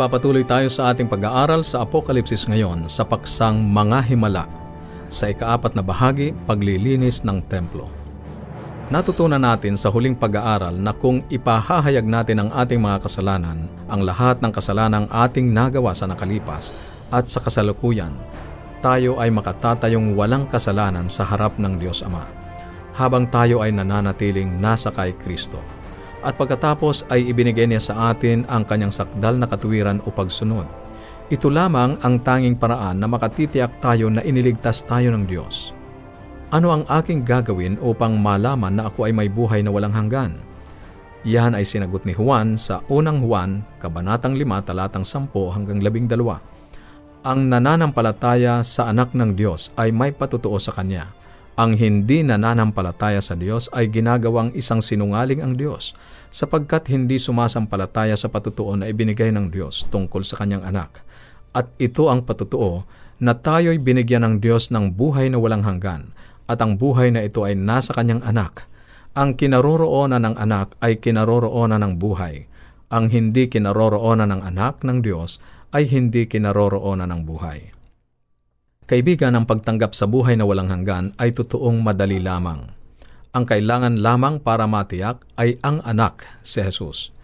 Nagpapatuloy tayo sa ating pag-aaral sa Apokalipsis ngayon sa paksang Mga Himala sa ikaapat na bahagi, paglilinis ng templo. Natutunan natin sa huling pag-aaral na kung ipahahayag natin ang ating mga kasalanan, ang lahat ng kasalanang ating nagawa sa nakalipas at sa kasalukuyan, tayo ay makatatayong walang kasalanan sa harap ng Diyos Ama, habang tayo ay nananatiling nasa kay Kristo at pagkatapos ay ibinigay niya sa atin ang kanyang sakdal na katuwiran o pagsunod. Ito lamang ang tanging paraan na makatitiyak tayo na iniligtas tayo ng Diyos. Ano ang aking gagawin upang malaman na ako ay may buhay na walang hanggan? Yan ay sinagot ni Juan sa unang Juan, Kabanatang 5, talatang 10 hanggang 12. Ang nananampalataya sa anak ng Diyos ay may patutuo sa Kanya ang hindi nananampalataya sa Diyos ay ginagawang isang sinungaling ang Diyos sapagkat hindi sumasampalataya sa patutuo na ibinigay ng Diyos tungkol sa kanyang anak. At ito ang patutuo na tayo'y binigyan ng Diyos ng buhay na walang hanggan at ang buhay na ito ay nasa kanyang anak. Ang kinaroroonan ng anak ay kinaroroonan ng buhay. Ang hindi kinaroroonan ng anak ng Diyos ay hindi kinaroroonan ng buhay. Kaibigan, ang pagtanggap sa buhay na walang hanggan ay totoong madali lamang. Ang kailangan lamang para matiyak ay ang anak, si Jesus.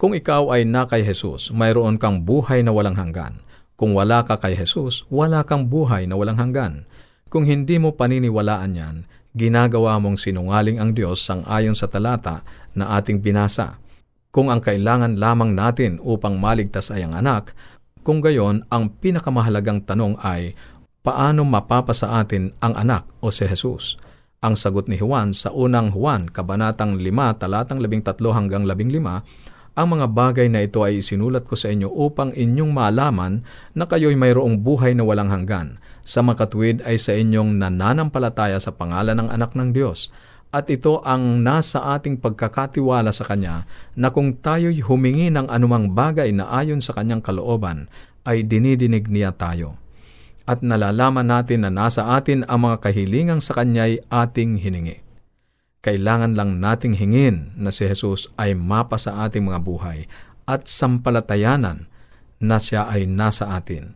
Kung ikaw ay na kay Jesus, mayroon kang buhay na walang hanggan. Kung wala ka kay Jesus, wala kang buhay na walang hanggan. Kung hindi mo paniniwalaan yan, ginagawa mong sinungaling ang Diyos sang ayon sa talata na ating binasa. Kung ang kailangan lamang natin upang maligtas ay ang anak, kung gayon, ang pinakamahalagang tanong ay, paano mapapasa atin ang anak o si Jesus? Ang sagot ni Juan sa unang Juan, kabanatang 5, talatang 13 hanggang 15, ang mga bagay na ito ay isinulat ko sa inyo upang inyong malaman na kayo'y mayroong buhay na walang hanggan. Sa makatwid ay sa inyong nananampalataya sa pangalan ng anak ng Diyos. At ito ang nasa ating pagkakatiwala sa Kanya na kung tayo'y humingi ng anumang bagay na ayon sa Kanyang kalooban, ay dinidinig niya tayo at nalalaman natin na nasa atin ang mga kahilingang sa Kanya'y ating hiningi. Kailangan lang nating hingin na si Jesus ay mapa sa ating mga buhay at sampalatayanan na siya ay nasa atin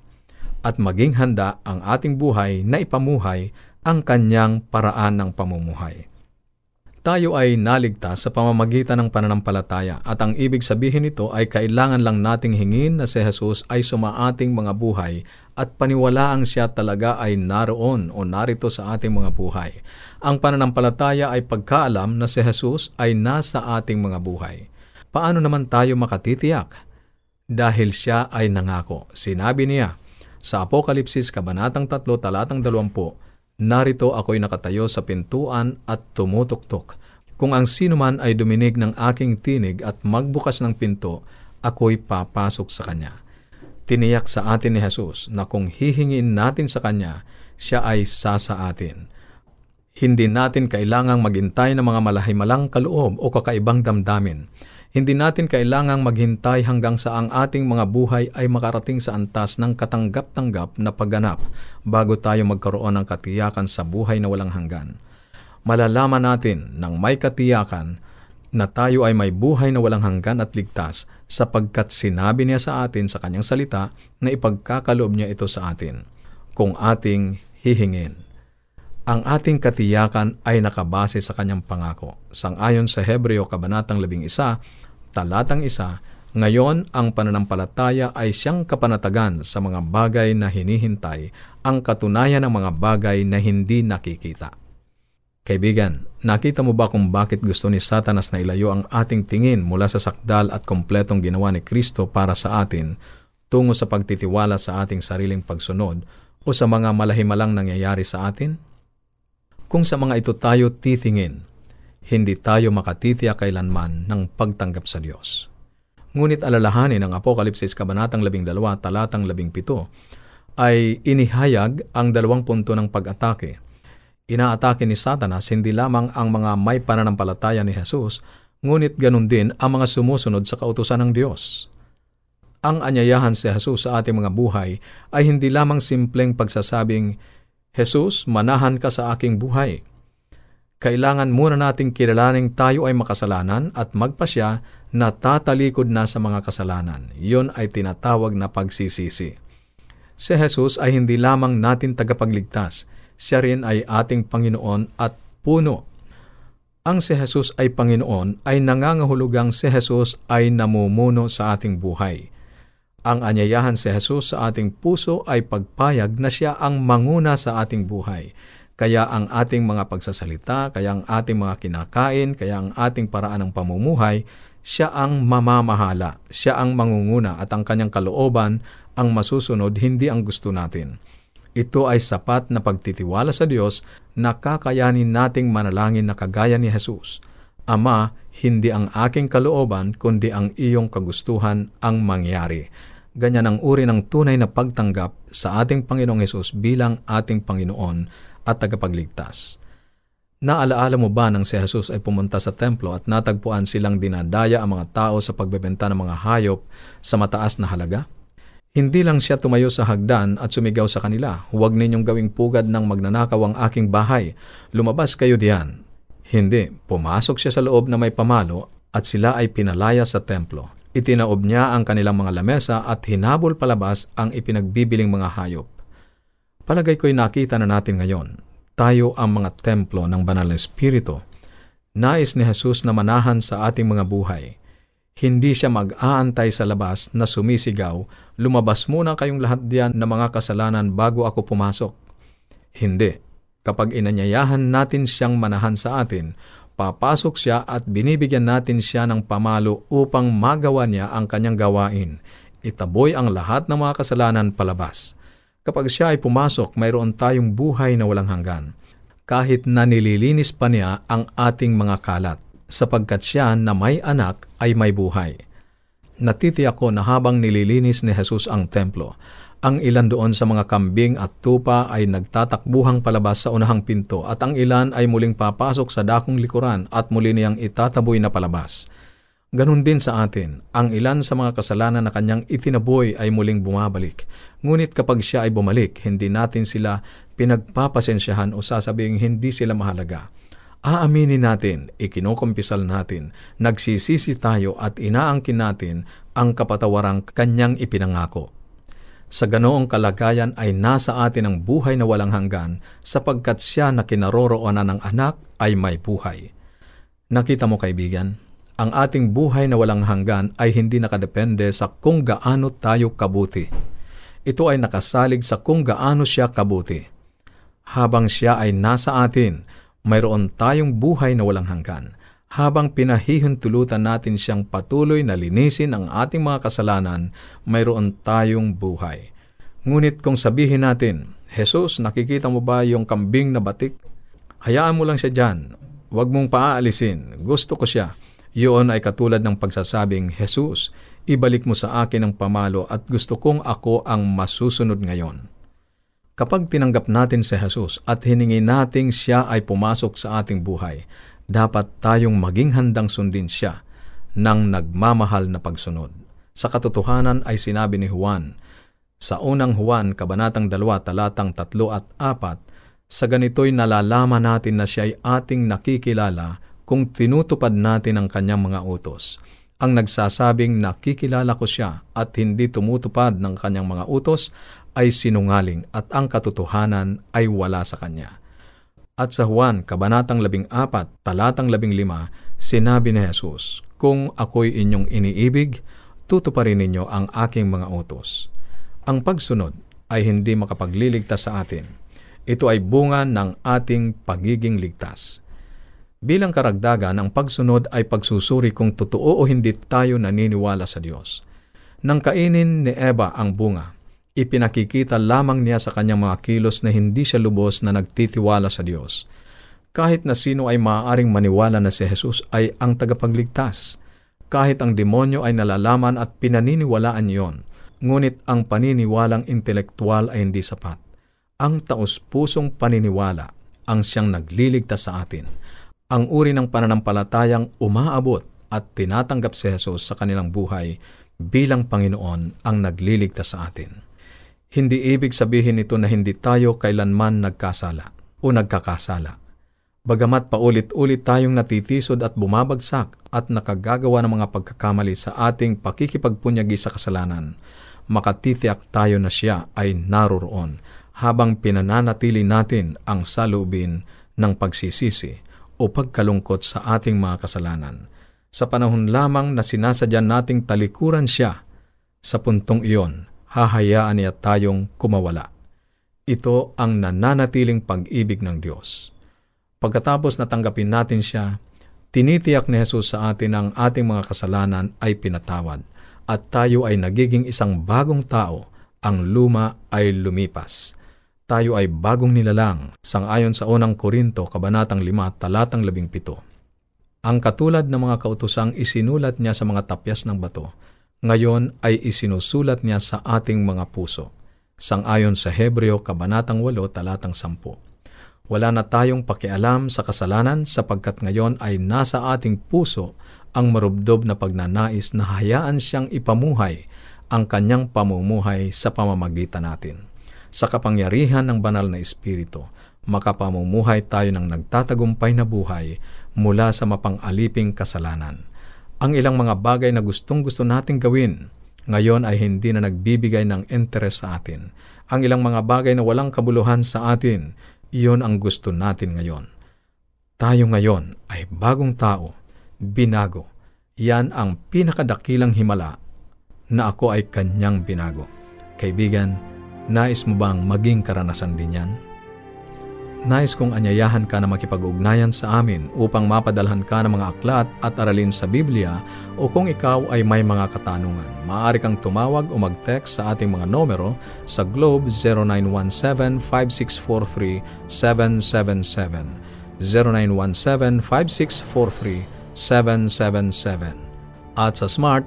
at maging handa ang ating buhay na ipamuhay ang kanyang paraan ng pamumuhay. Tayo ay naligtas sa pamamagitan ng pananampalataya at ang ibig sabihin nito ay kailangan lang nating hingin na si Jesus ay sumaating mga buhay at paniwalaang siya talaga ay naroon o narito sa ating mga buhay. Ang pananampalataya ay pagkaalam na si Jesus ay nasa ating mga buhay. Paano naman tayo makatitiyak? Dahil siya ay nangako. Sinabi niya sa Apokalipsis Kabanatang 3 Talatang 20, Narito ako'y nakatayo sa pintuan at tumutuktok. Kung ang sino man ay duminig ng aking tinig at magbukas ng pinto, ako'y papasok sa kanya. Tiniyak sa atin ni Jesus na kung hihingin natin sa kanya, siya ay sasa atin. Hindi natin kailangang maghintay ng mga malahimalang kaloob o kakaibang damdamin hindi natin kailangang maghintay hanggang sa ang ating mga buhay ay makarating sa antas ng katanggap-tanggap na pagganap bago tayo magkaroon ng katiyakan sa buhay na walang hanggan. Malalaman natin nang may katiyakan na tayo ay may buhay na walang hanggan at ligtas sapagkat sinabi niya sa atin sa kanyang salita na ipagkakaloob niya ito sa atin kung ating hihingin. Ang ating katiyakan ay nakabase sa kanyang pangako. Sang-ayon sa Hebreo Kabanatang 11, talatang isa, ngayon ang pananampalataya ay siyang kapanatagan sa mga bagay na hinihintay, ang katunayan ng mga bagay na hindi nakikita. Kaibigan, nakita mo ba kung bakit gusto ni Satanas na ilayo ang ating tingin mula sa sakdal at kompletong ginawa ni Kristo para sa atin tungo sa pagtitiwala sa ating sariling pagsunod o sa mga malahimalang nangyayari sa atin? Kung sa mga ito tayo titingin, hindi tayo makatitiyak kailanman ng pagtanggap sa Diyos. Ngunit alalahanin ng Apokalipsis Kabanatang 12, talatang 17, ay inihayag ang dalawang punto ng pag-atake. Inaatake ni Satanas hindi lamang ang mga may pananampalataya ni Jesus, ngunit ganun din ang mga sumusunod sa kautusan ng Diyos. Ang anyayahan si Jesus sa ating mga buhay ay hindi lamang simpleng pagsasabing, Jesus, manahan ka sa aking buhay kailangan muna nating kilalaning tayo ay makasalanan at magpasya na tatalikod na sa mga kasalanan. Iyon ay tinatawag na pagsisisi. Si Jesus ay hindi lamang natin tagapagligtas, siya rin ay ating Panginoon at puno. Ang si Jesus ay Panginoon ay nangangahulugang si Jesus ay namumuno sa ating buhay. Ang anyayahan si Jesus sa ating puso ay pagpayag na siya ang manguna sa ating buhay kaya ang ating mga pagsasalita, kaya ang ating mga kinakain, kaya ang ating paraan ng pamumuhay, siya ang mamamahala, siya ang mangunguna at ang kanyang kalooban ang masusunod, hindi ang gusto natin. Ito ay sapat na pagtitiwala sa Diyos na kakayanin nating manalangin na kagaya ni Jesus. Ama, hindi ang aking kalooban, kundi ang iyong kagustuhan ang mangyari. Ganyan ang uri ng tunay na pagtanggap sa ating Panginoong Yesus bilang ating Panginoon at tagapagligtas. Naalaala mo ba nang si Jesus ay pumunta sa templo at natagpuan silang dinadaya ang mga tao sa pagbebenta ng mga hayop sa mataas na halaga? Hindi lang siya tumayo sa hagdan at sumigaw sa kanila, huwag ninyong gawing pugad ng magnanakaw ang aking bahay, lumabas kayo diyan. Hindi, pumasok siya sa loob na may pamalo at sila ay pinalaya sa templo. Itinaob niya ang kanilang mga lamesa at hinabol palabas ang ipinagbibiling mga hayop. Palagay ko'y nakita na natin ngayon, tayo ang mga templo ng banal na Espiritu. Nais ni Jesus na manahan sa ating mga buhay. Hindi siya mag-aantay sa labas na sumisigaw, lumabas muna kayong lahat diyan na mga kasalanan bago ako pumasok. Hindi. Kapag inanyayahan natin siyang manahan sa atin, papasok siya at binibigyan natin siya ng pamalo upang magawa niya ang kanyang gawain. Itaboy ang lahat ng mga kasalanan palabas. Kapag siya ay pumasok, mayroon tayong buhay na walang hanggan. Kahit na nililinis pa niya ang ating mga kalat, sapagkat siya na may anak ay may buhay. Natitiyak ko na habang nililinis ni Jesus ang templo, ang ilan doon sa mga kambing at tupa ay nagtatakbuhang palabas sa unahang pinto at ang ilan ay muling papasok sa dakong likuran at muli niyang itataboy na palabas. Ganon din sa atin, ang ilan sa mga kasalanan na kanyang itinaboy ay muling bumabalik. Ngunit kapag siya ay bumalik, hindi natin sila pinagpapasensyahan o sasabing hindi sila mahalaga. Aaminin natin, ikinokumpisal natin, nagsisisi tayo at inaangkin natin ang kapatawarang kanyang ipinangako. Sa ganoong kalagayan ay nasa atin ang buhay na walang hanggan sapagkat siya na kinaroroonan ng anak ay may buhay. Nakita mo kaibigan, ang ating buhay na walang hanggan ay hindi nakadepende sa kung gaano tayo kabuti. Ito ay nakasalig sa kung gaano siya kabuti. Habang siya ay nasa atin, mayroon tayong buhay na walang hanggan. Habang pinahihuntulutan natin siyang patuloy na linisin ang ating mga kasalanan, mayroon tayong buhay. Ngunit kung sabihin natin, Jesus, nakikita mo ba yung kambing na batik? Hayaan mo lang siya dyan. Huwag mong paaalisin. Gusto ko siya. Iyon ay katulad ng pagsasabing, Jesus, ibalik mo sa akin ang pamalo at gusto kong ako ang masusunod ngayon. Kapag tinanggap natin si Jesus at hiningi nating siya ay pumasok sa ating buhay, dapat tayong maging handang sundin siya ng nagmamahal na pagsunod. Sa katotohanan ay sinabi ni Juan, sa unang Juan, Kabanatang 2, talatang 3 at 4, sa ganito'y nalalaman natin na siya ay ating nakikilala kung tinutupad natin ang kanyang mga utos. Ang nagsasabing nakikilala ko siya at hindi tumutupad ng kanyang mga utos ay sinungaling at ang katotohanan ay wala sa kanya. At sa Juan, Kabanatang 14, Talatang 15, sinabi ni Jesus, Kung ako'y inyong iniibig, tutuparin ninyo ang aking mga utos. Ang pagsunod ay hindi makapagliligtas sa atin. Ito ay bunga ng ating pagiging ligtas. Bilang karagdagan, ang pagsunod ay pagsusuri kung totoo o hindi tayo naniniwala sa Diyos. Nang kainin ni Eva ang bunga, ipinakikita lamang niya sa kanyang mga kilos na hindi siya lubos na nagtitiwala sa Diyos. Kahit na sino ay maaaring maniwala na si Jesus ay ang tagapagligtas. Kahit ang demonyo ay nalalaman at pinaniniwalaan iyon, ngunit ang paniniwalang intelektual ay hindi sapat. Ang taus-pusong paniniwala ang siyang nagliligtas sa atin ang uri ng pananampalatayang umaabot at tinatanggap si Jesus sa kanilang buhay bilang Panginoon ang nagliligtas sa atin. Hindi ibig sabihin ito na hindi tayo kailanman nagkasala o nagkakasala. Bagamat paulit-ulit tayong natitisod at bumabagsak at nakagagawa ng mga pagkakamali sa ating pakikipagpunyagi sa kasalanan, makatitiyak tayo na siya ay naroroon habang pinananatili natin ang salubin ng pagsisisi o pagkalungkot sa ating mga kasalanan. Sa panahon lamang na sinasadya nating talikuran siya, sa puntong iyon, hahayaan niya tayong kumawala. Ito ang nananatiling pag-ibig ng Diyos. Pagkatapos natanggapin natin siya, tinitiyak ni Jesus sa atin ang ating mga kasalanan ay pinatawad at tayo ay nagiging isang bagong tao, ang luma ay lumipas. Tayo ay bagong nilalang, sangayon sa unang Korinto, Kabanatang 5, Talatang 17. Ang katulad ng mga kautosang isinulat niya sa mga tapyas ng bato, ngayon ay isinusulat niya sa ating mga puso, sangayon sa Hebreo, Kabanatang 8, Talatang 10. Wala na tayong pakialam sa kasalanan sapagkat ngayon ay nasa ating puso ang marubdob na pagnanais na hayaan siyang ipamuhay ang kanyang pamumuhay sa pamamagitan natin. Sa kapangyarihan ng banal na Espiritu, makapamumuhay tayo ng nagtatagumpay na buhay mula sa mapang-aliping kasalanan. Ang ilang mga bagay na gustong-gusto nating gawin, ngayon ay hindi na nagbibigay ng interes sa atin. Ang ilang mga bagay na walang kabuluhan sa atin, iyon ang gusto natin ngayon. Tayo ngayon ay bagong tao binago. Yan ang pinakadakilang himala na ako ay kanyang binago. Kaibigan, nais mo bang maging karanasan din yan? Nais kong anyayahan ka na makipag-ugnayan sa amin upang mapadalhan ka ng mga aklat at aralin sa Biblia o kung ikaw ay may mga katanungan. Maaari kang tumawag o mag-text sa ating mga numero sa Globe 0917-5643-777, 0917-5643-777, 777 at sa Smart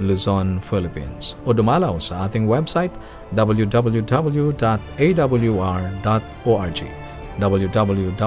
Luzon, Philippines. O dumalaw sa ating website www.awr.org www.awr.org